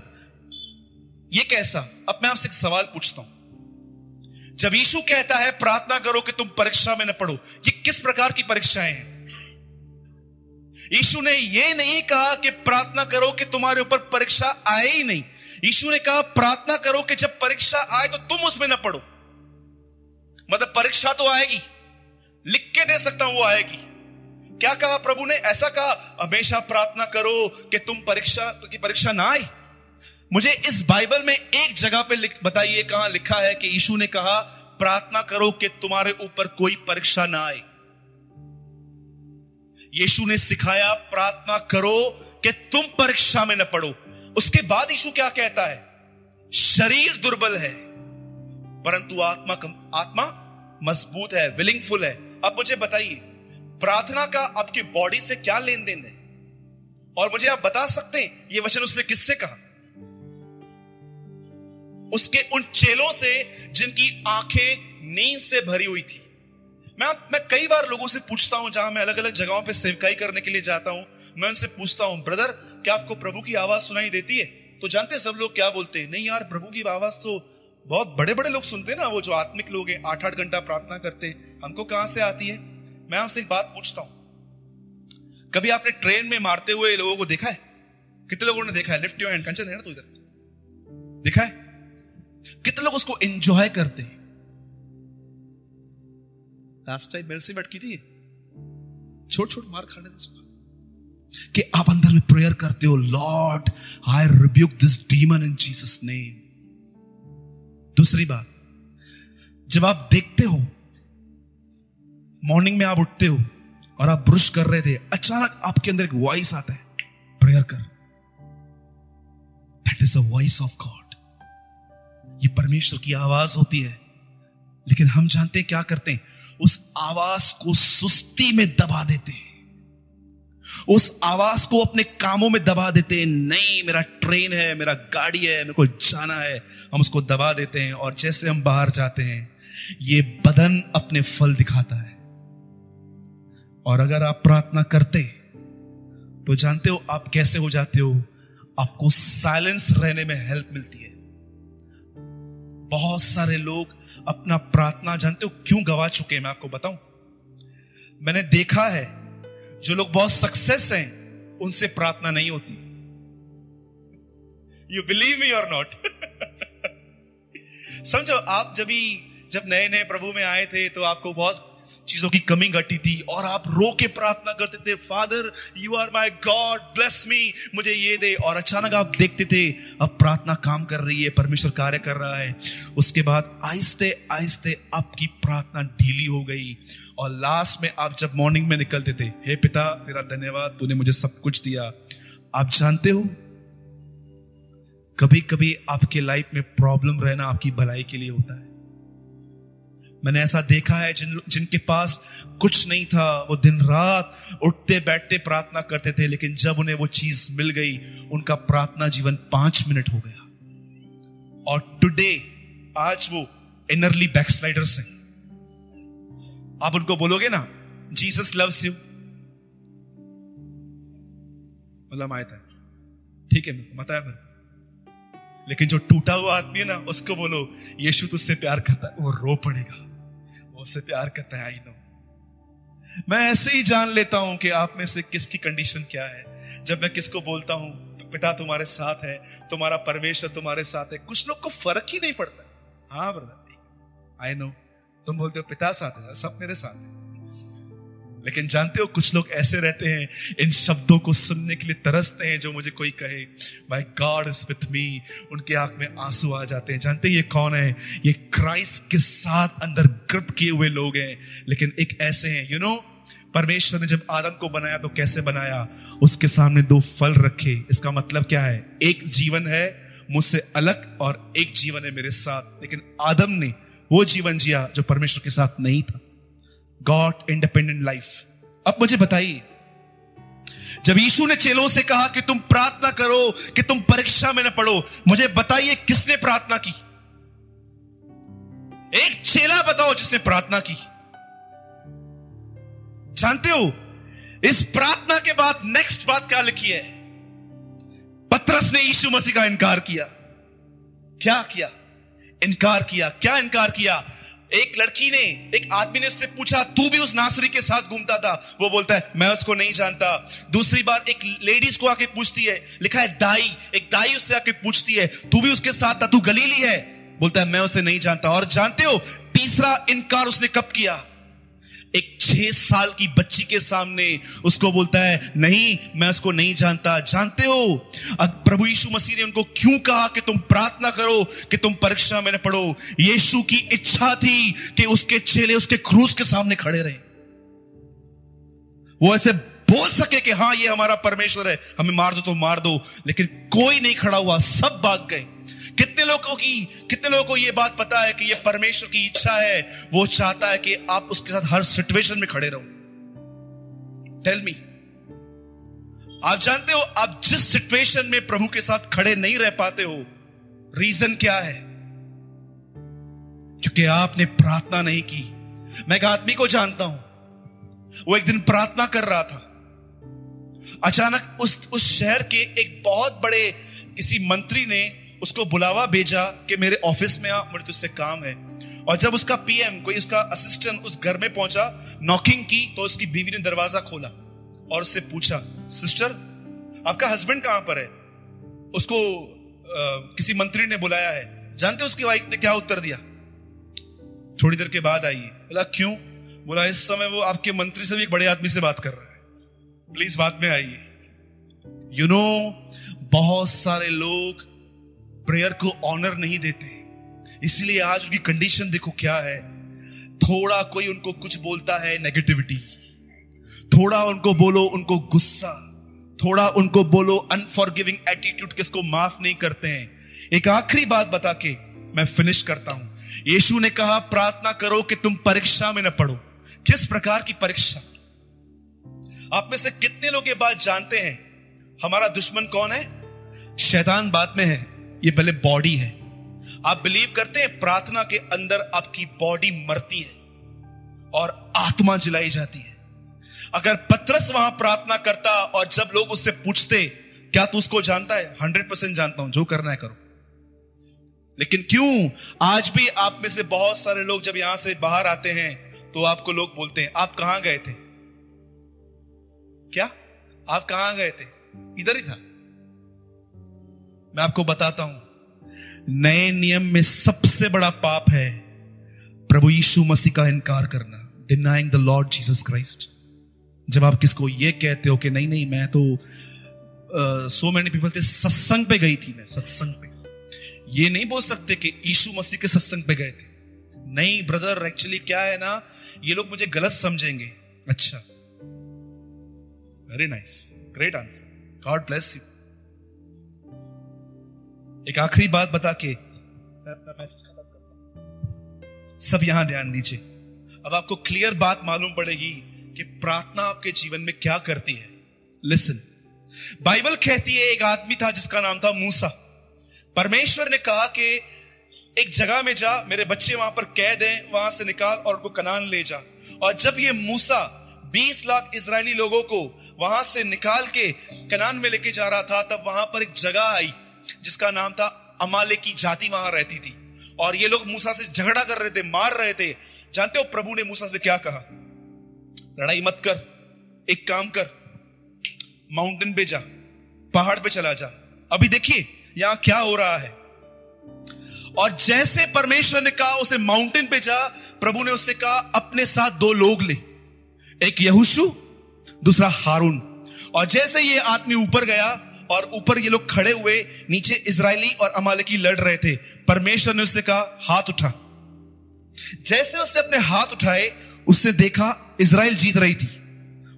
ये कैसा? अब मैं आपसे एक सवाल पूछता हूँ। जब यीशु कहता है, प्रार्थना करो कि तुम परीक्षा में न पढ़ो, ये किस प्रकार की परीक्षाएँ हैं? यीशु ने यह नहीं कहा कि प्रार्थना करो कि तुम्हारे ऊपर परीक्षा आए ही नहीं। यीशु ने कहा, प्रार्थना करो कि जब परीक्षा आए तो तुम उसमें ना पढ़ो मतलब परीक्षा तो आएगी, लिख के दे सकता हूँ, वो आएगी। क्या कहा प्रभु ने? ऐसा कहा, हमेशा प्रार्थना करो कि तुम परीक्षा, की परीक्षा ना आए। मुझे इस बाइबल में एक जगह पे बताइए कहाँ लिखा है कि यीशु ने कहा, प्रार्थना करो कि तुम्हारे ऊपर कोई परीक्षा ना आए। यीशु ने सिखाया प्रार्थना करो कि तुम परीक्षा में न पड़ो। उसके बाद यीशु क्या कहता है? शरीर दुर्बल है परंतु आत्मा कम, आत्मा मज़बूत है विलिंगफुल है। अब मुझे बताइए प्रार्थना का आपकी बॉडी से क्या लेन देन है? और मुझे आप बता सकते हैं ये वचन उसने किससे कहा? उसके उन चेलों से जिनकी आँखें नींद से भरी हुई थी। मैं मैं कई बार लोगों से पूछता हूँ, जहाँ मैं अलग अलग जगहों पे सेवकाई करने के लिए जाता हूँ, मैं उनसे पूछता हूँ, ब्रदर, क्या आपको प्रभु की आवाज़ सुनाई देती है? तो जानते सब लोग क्या बोलते हैं, नहीं यार, प्रभु की आवाज़ तो बहुत बड़े बड़े लोग सुनते हैं ना, वो जो आत्मिक लोग हैं आठ आठ घंटा प्रार्थना करते हैं, हमको कहाँ से आती है? मैं आपसे एक बात पूछता हूँ। कभी आपने ट्रेन में मारते हुए लोगों को देखा है? कितने लोगों ने देखा है? लिफ्ट योर हैंड कंचन है ना तो इधर? देखा है? कितने लोग उसको एंजॉय करते हैं? लास्ट टाइम मेरे से बैठ की थी। छोट छोट मार खाने दे सुखा कि आप अंदर में प्रेयर करते हो Lord I rebuke this demon in Jesus name दूसरी बात, जब आप देखते हो मॉर्निंग में आप उठते हो, और आप ब्रुश कर रहे थे, अचानक आपके अंदर एक वॉइस आता है प्रेयर कर. That is a voice of God ये परमेश्वर की आवाज़ होती है। लेकिन हम जानते हैं क्या करते हैं? उस आवाज़ को सुस्ती में दबा देते हैं। उस आवाज़ को अपने कामों में दबा देते हैं। नहीं, मेरा ट्रेन है, मेरा गाड़ी है, मेरे को जाना है। हम उसको दबा देते हैं और जैसे हम बाहर जाते हैं, ये बदन अपने फल दिखाता है। और अगर आप प्रार्थना करते तो जानते हो आप कैसे हो जाते हो? आपको साइलेंस रहने में हेल्प मिलती है। बहुत सारे लोग अपना प्रार्थना जानते हो, क्यों गवा चुके हैं? मैं आपको बताऊँ। मैंने देखा है, जो लोग बहुत सक्सेस हैं, उनसे प्रार्थना नहीं होती। यू बिलीव मी और नॉट समझो, आप जब जब नए नए प्रभु में आए थे तो आपको बहुत चीज़ों की कमी घटी थी और आप रो के प्रार्थना करते थे, Father you are my God bless me मुझे ये दे। और अचानक आप देखते थे, अब प्रार्थना काम कर रही है, परमेश्वर कार्य कर रहा है। उसके बाद आहिस्ते आहिस्ते आपकी प्रार्थना ढीली हो गई। और लास्ट में आप जब मॉर्निंग में निकलते थे, हे पिता, तेरा धन्यवाद, तूने मुझे सब कुछ दिया। आप जानते हो कभी कभी आपके लाइफ में प्रॉब्लम रहना आपकी भलाई के लिए होता है। मैंने ऐसा देखा है, जिन जिनके पास कुछ नहीं था, वो दिन रात उठते बैठते प्रार्थना करते थे, लेकिन जब उन्हें वो चीज़ मिल गई, उनका प्रार्थना जीवन पाँच मिनट हो गया। और टुडे आज वो इनरली बैकस्लाइडर्स हैं। आप उनको बोलोगे ना जीसस लव्स यू मतलब आया था ठीक है, बताया फिर। लेकिन जो टूटा हुआ आदमी है ना, उसको बोलो, यीशु तुझसे प्यार करता है, वो रो पड़ेगा। उससे प्यार करता है आई नो मैं ऐसे ही जान लेता हूँ कि आप में से किसकी कंडीशन क्या है। जब मैं किसको बोलता हूँ, पिता तुम्हारे साथ है, तुम्हारा परमेश्वर तुम्हारे साथ है, कुछ लोग को फ़र्क ही नहीं पड़ता। हाँ ब्रदर आई नो तुम बोलते हो, पिता साथ है, सब मेरे साथ है। लेकिन जानते हो कुछ लोग ऐसे रहते हैं, इन शब्दों को सुनने के लिए तरसते हैं जो मुझे कोई कहे। My God is with me उनके आँख में आँसू आ जाते हैं। जानते हैं ये कौन है? ये क्राइस्ट के साथ अंदर ग्रिप किए हुए लोग हैं। लेकिन एक ऐसे हैं यू नो परमेश्वर ने जब आदम को बनाया तो कैसे बनाया? उसके सामने दो फल रखे। इसका मतलब क्या है? एक जीवन है मुझसे अलग और एक जीवन है मेरे साथ। लेकिन आदम ने वो जीवन जिया जो परमेश्वर के साथ नहीं था। गॉड इंडिपेंडेंट लाइफ अब मुझे बताइए, जब यीशु ने चेलों से कहा कि तुम प्रार्थना करो, कि तुम परीक्षा में न पढ़ो मुझे बताइए किसने प्रार्थना की? एक चेला बताओ जिसने प्रार्थना की। जानते हो, इस प्रार्थना के बाद नेक्स्ट बात क्या लिखी है? पत्रस ने यीशु मसीह का इनकार किया। क्या किया? इनकार किया। क्या इनकार किया? एक लड़की ने, एक आदमी ने उससे पूछा, तू भी उस नासरी के साथ घूमता था? वो बोलता है, मैं उसको नहीं जानता। दूसरी बार एक लेडीज़ को आके पूछती है, लिखा है दाई, एक दाई उससे आके पूछती है, तू भी उसके साथ था? तू गलीली है? बोलता है, मैं उसे नहीं जानता। और जानते हो, तीसरा इनकार उसने कब किया? एक छह साल की बच्ची के सामने उसको बोलता है, नहीं, मैं उसको नहीं जानता। जानते हो? प्रभु यीशु मसीह ने उनको क्यों कहा कि तुम प्रार्थना करो कि तुम परीक्षा में न पढ़ो? यीशु की इच्छा थी कि उसके चेले उसके क्रूस के सामने खड़े रहे। वो ऐसे बोल सके कि हाँ ये हमारा परमेश्वर है। हमें मार दो तो मार दो। लेकिन कोई नहीं खड़ा हुआ, सब भाग गए। कितने लोगों की, कितने लोगों को यह बात पता है कि यह परमेश्वर की इच्छा है? वो चाहता है कि आप उसके साथ हर सिचुएशन में खड़े रहो। टेल मी आप जानते हो, आप जिस सिचुएशन में प्रभु के साथ खड़े नहीं रह पाते हो रीजन क्या है? क्योंकि आपने प्रार्थना नहीं की। मैं एक आदमी को जानता हूँ, वो एक दिन प्रार्थना कर रहा था। अचानक उस उस शहर के एक बहुत बड़े किसी मंत्री ने उसको बुलावा भेजा कि मेरे ऑफ़िस में आ मुझे तुझसे काम है। और जब उसका पीएम कोई उसका असिस्टेंट उस घर में पहुँचा नॉकिंग की तो उसकी बीवी ने दरवाज़ा खोला और उससे पूछा सिस्टर आपका हस्बैंड कहाँ पर है? उसको आ, किसी मंत्री ने बुलाया है। जानते उसकी वाइफ ने क्या उत्तर दिया? थोड़ी देर के बाद आई। बोला क्यों? बोला इस समय वो आपके मंत्री से भी एक बड़े आदमी से बात कर रहा है। प्लीज़ बाद में आइए। यू नो बहुत सारे लोग प्रेयर को ऑनर नहीं देते। इसलिए आज उनकी कंडीशन देखो क्या है। थोड़ा कोई उनको कुछ बोलता है नेगेटिविटी थोड़ा उनको बोलो उनको गुस्सा। थोड़ा उनको बोलो अनफॉरगिविंग एटीट्यूड किसको माफ़ नहीं करते हैं। एक आखिरी बात बता के मैं फिनिश करता हूँ। यीशु ने कहा, प्रार्थना करो कि तुम परीक्षा में न पढ़ो। किस प्रकार की परीक्षा? आप में से कितने लोग ये बात जानते हैं? हमारा दुश्मन कौन है? शैतान बात में है। ये पहले बॉडी है। आप बिलीव करते हैं, प्रार्थना के अंदर आपकी बॉडी मरती है और आत्मा जलाई जाती है। अगर पत्रस वहाँ प्रार्थना करता और जब लोग उससे पूछते, क्या तू उसको जानता है? हंड्रेड परसेंट जानता हूँ, जो करना है करो। लेकिन क्यों? आज भी आप में से बहुत सारे लोग जब यहाँ से बाहर आते हैं तो आपको लोग बोलते हैं, आप कहाँ गए थे? क्या? आप कहाँ गए थे? इधर ही था। मैं आपको बताता हूँ, नए नियम में सबसे बड़ा पाप है प्रभु यीशु मसीह का इनकार करना denying the Lord Jesus Christ जब आप किसको ये कहते हो कि नहीं नहीं, मैं तो सो मैनी पीपल थे, सत्संग पे गई थी मैं, सत्संग पे। ये नहीं बोल सकते कि यीशु मसीह के सत्संग पे गए थे। नहीं ब्रदर एक्चुअली क्या है ना, ये लोग मुझे गलत समझेंगे। अच्छा। Very nice great answer God bless you एक आखिरी बात बता के सब यहाँ ध्यान दीजिए। अब आपको क्लियर बात मालूम पड़ेगी कि प्रार्थना आपके जीवन में क्या करती है। लिसन बाइबल कहती है, एक आदमी था जिसका नाम था मूसा। परमेश्वर ने कहा कि एक जगह में जा, मेरे बच्चे वहाँ पर कैद हैं, वहाँ से निकाल और उनको कनान ले जा। और जब ये मूसा 20 लाख इसराइली लोगों को वहाँ से निकाल के कनान में लेके जा रहा था, तब वहाँ पर एक जगह आई। जिसका नाम था अमाले की जाति वहाँ रहती थी। और ये लोग मूसा से झगड़ा कर रहे थे, मार रहे थे। जानते हो प्रभु ने मूसा से क्या कहा? लड़ाई मत कर, एक काम कर माउंटेन पे जा, पहाड़ पे चला जा। अभी देखिए, यहाँ क्या हो रहा है। और जैसे परमेश्वर ने कहा, उसे माउंटेन पे जा, प्रभु ने उससे कहा, अपने साथ दो लोग ले। एक यहुशु, दूसरा हारून। और जैसे ये आदमी ऊपर गया और ऊपर ये लोग खड़े हुए नीचे इज़राइली और अमालकी लड़ रहे थे। परमेश्वर ने उससे कहा, हाथ उठा। जैसे उसने अपने हाथ उठाए उसने देखा इसराइल जीत रही थी।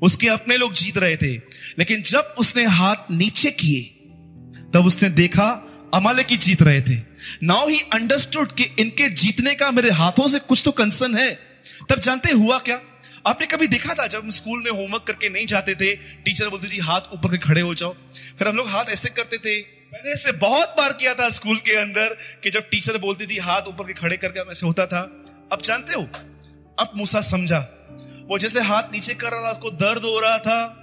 उसके अपने लोग जीत रहे थे। लेकिन जब उसने हाथ नीचे किए, तब उसने देखा अमाले की जीत रहे थे। नाउ ही अंडरस्टूड कि इनके जीतने का मेरे हाथों से कुछ तो कंसर्न है। तब जानते हुआ क्या? आपने कभी देखा था जब हम स्कूल में होमवर्क करके नहीं जाते थे, टीचर बोलती थी हाथ ऊपर के खड़े हो जाओ। फिर हम लोग हाथ ऐसे करते थे। मैंने ऐसे बहुत बार किया था स्कूल के अंदर कि जब टीचर बोलती थी, हाथ ऊपर के खड़े करके ऐसे होता था। अब जानते हो? अब मूसा समझा। वो जैसे हाथ नीचे कर रहा था, उसको दर्द हो रहा था।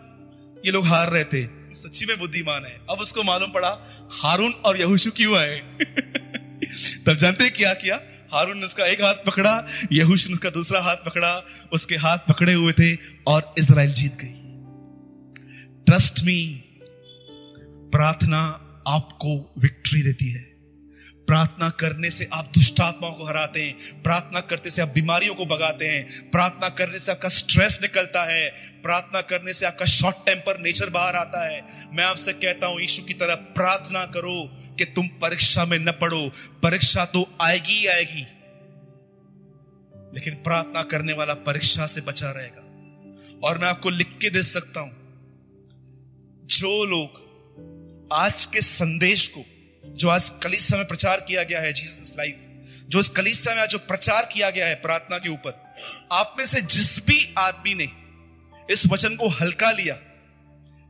ये लोग हार रहे थे। सच्ची में बुद्धिमान है। अब उसको मालूम पड़ा, हारून और यहूशु क्यों आए? तब जानते क्या किया? हारून ने उसका एक हाथ पकड़ा, यहूश ने उसका दूसरा हाथ पकड़ा, उसके हाथ पकड़े हुए थे और इसराइल जीत गई। ट्रस्ट मी प्रार्थना आपको विक्ट्री देती है। प्रार्थना करने से आप दुष्टात्माओं को हराते हैं। प्रार्थना करते से आप बीमारियों को भगाते हैं। प्रार्थना करने से आपका स्ट्रेस निकलता है। प्रार्थना करने से आपका शॉर्ट टेम्पर नेचर बाहर आता है। मैं आपसे कहता हूँ, यीशु की तरह प्रार्थना करो कि तुम परीक्षा में न पढ़ो परीक्षा तो आएगी ही आएगी। लेकिन प्रार्थना करने वाला परीक्षा से बचा रहेगा। और मैं आपको लिख के दे सकता हूँ, जो लोग आज के संदेश को जो आज कलिसा में प्रचार किया गया है जीसस लाइफ जो इस कलिसा में आज जो प्रचार किया गया है प्रार्थना के ऊपर, आप में से जिस भी आदमी ने इस वचन को हल्का लिया,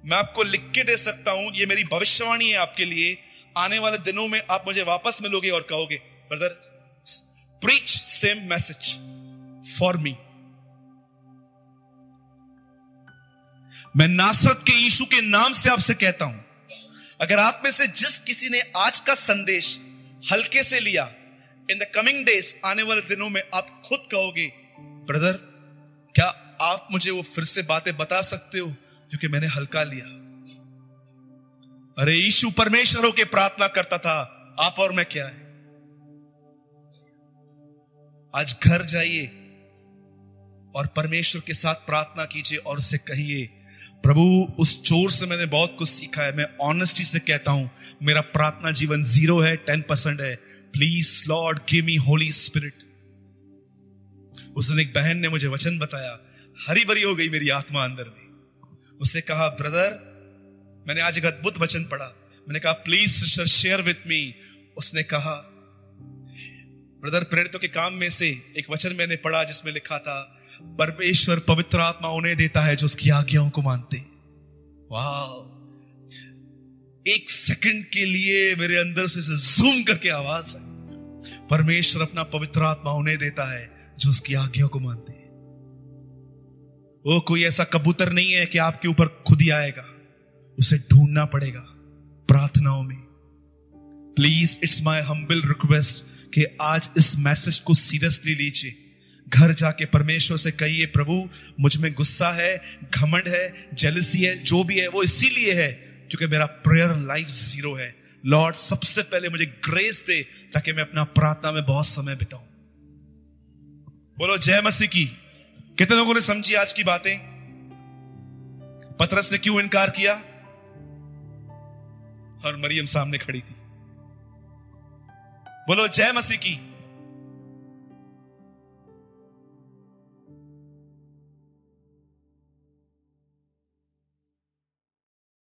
मैं आपको लिख के दे सकता हूँ, ये मेरी भविष्यवाणी है आपके लिए। आने वाले दिनों में आप मुझे वापस मिलोगे और कहोगे brother preach same message for me मैं नासरत के यीशु के नाम से आपसे कहता हूँ अगर आप में से जिस किसी ने आज का संदेश हल्के से लिया इन द कमिंग डेज़ आने वाले दिनों में आप खुद कहोगे, ब्रदर, क्या आप मुझे वो फिर से बातें बता सकते हो क्योंकि मैंने हल्का लिया? अरे, यीशु परमेश्वर के प्रार्थना करता था, आप और मैं क्या है? आज घर जाइए और परमेश्वर के साथ प्रार्थना कीजिए और उसे कहिए प्रभु, उस चोर से मैंने बहुत कुछ सीखा है। मैं ऑनेस्टी से कहता हूँ, मेरा प्रार्थना जीवन ज़ीरो है टेन परसेंट है। Please Lord give me Holy Spirit उस दिन एक बहन ने मुझे वचन बताया हरी भरी हो गई मेरी आत्मा अंदर में। उसने कहा, ब्रदर, मैंने आज एक अद्भुत वचन पढ़ा। मैंने कहा please sister share with me उसने कहा ब्रदर, प्रेरितों के काम में से एक वचन मैंने पढ़ा जिसमें लिखा था, परमेश्वर पवित्र आत्मा उन्हें देता है जो उसकी आज्ञाओं को मानते वाह एक सेकंड के लिए मेरे अंदर से जूम करके आवाज़ है परमेश्वर अपना पवित्र आत्मा उन्हें देता है जो उसकी आज्ञा को मानते वो कोई ऐसा कबूतर नहीं है कि आपके ऊपर खुद ही आएगा। उसे ढूंढना पड़ेगा प्रार्थनाओं में। Please it's my humble request कि आज इस मैसेज को सीरियसली लीजिए। घर जाके परमेश्वर से कहिए, प्रभु, मुझमें गुस्सा है, घमंड है जेलसी है, जो भी है, वो इसीलिए है क्योंकि मेरा प्रेयर लाइफ ज़ीरो है। लॉर्ड सबसे पहले मुझे ग्रेस दे ताकि मैं अपना प्रार्थना में बहुत समय बिताऊं। बोलो, जय मसीह की। कितने लोगों ने समझी आज की बातें? पतरस ने क्यों इनकार किया? और मरियम सामने खड़ी थी। बोलो जय मसीह की।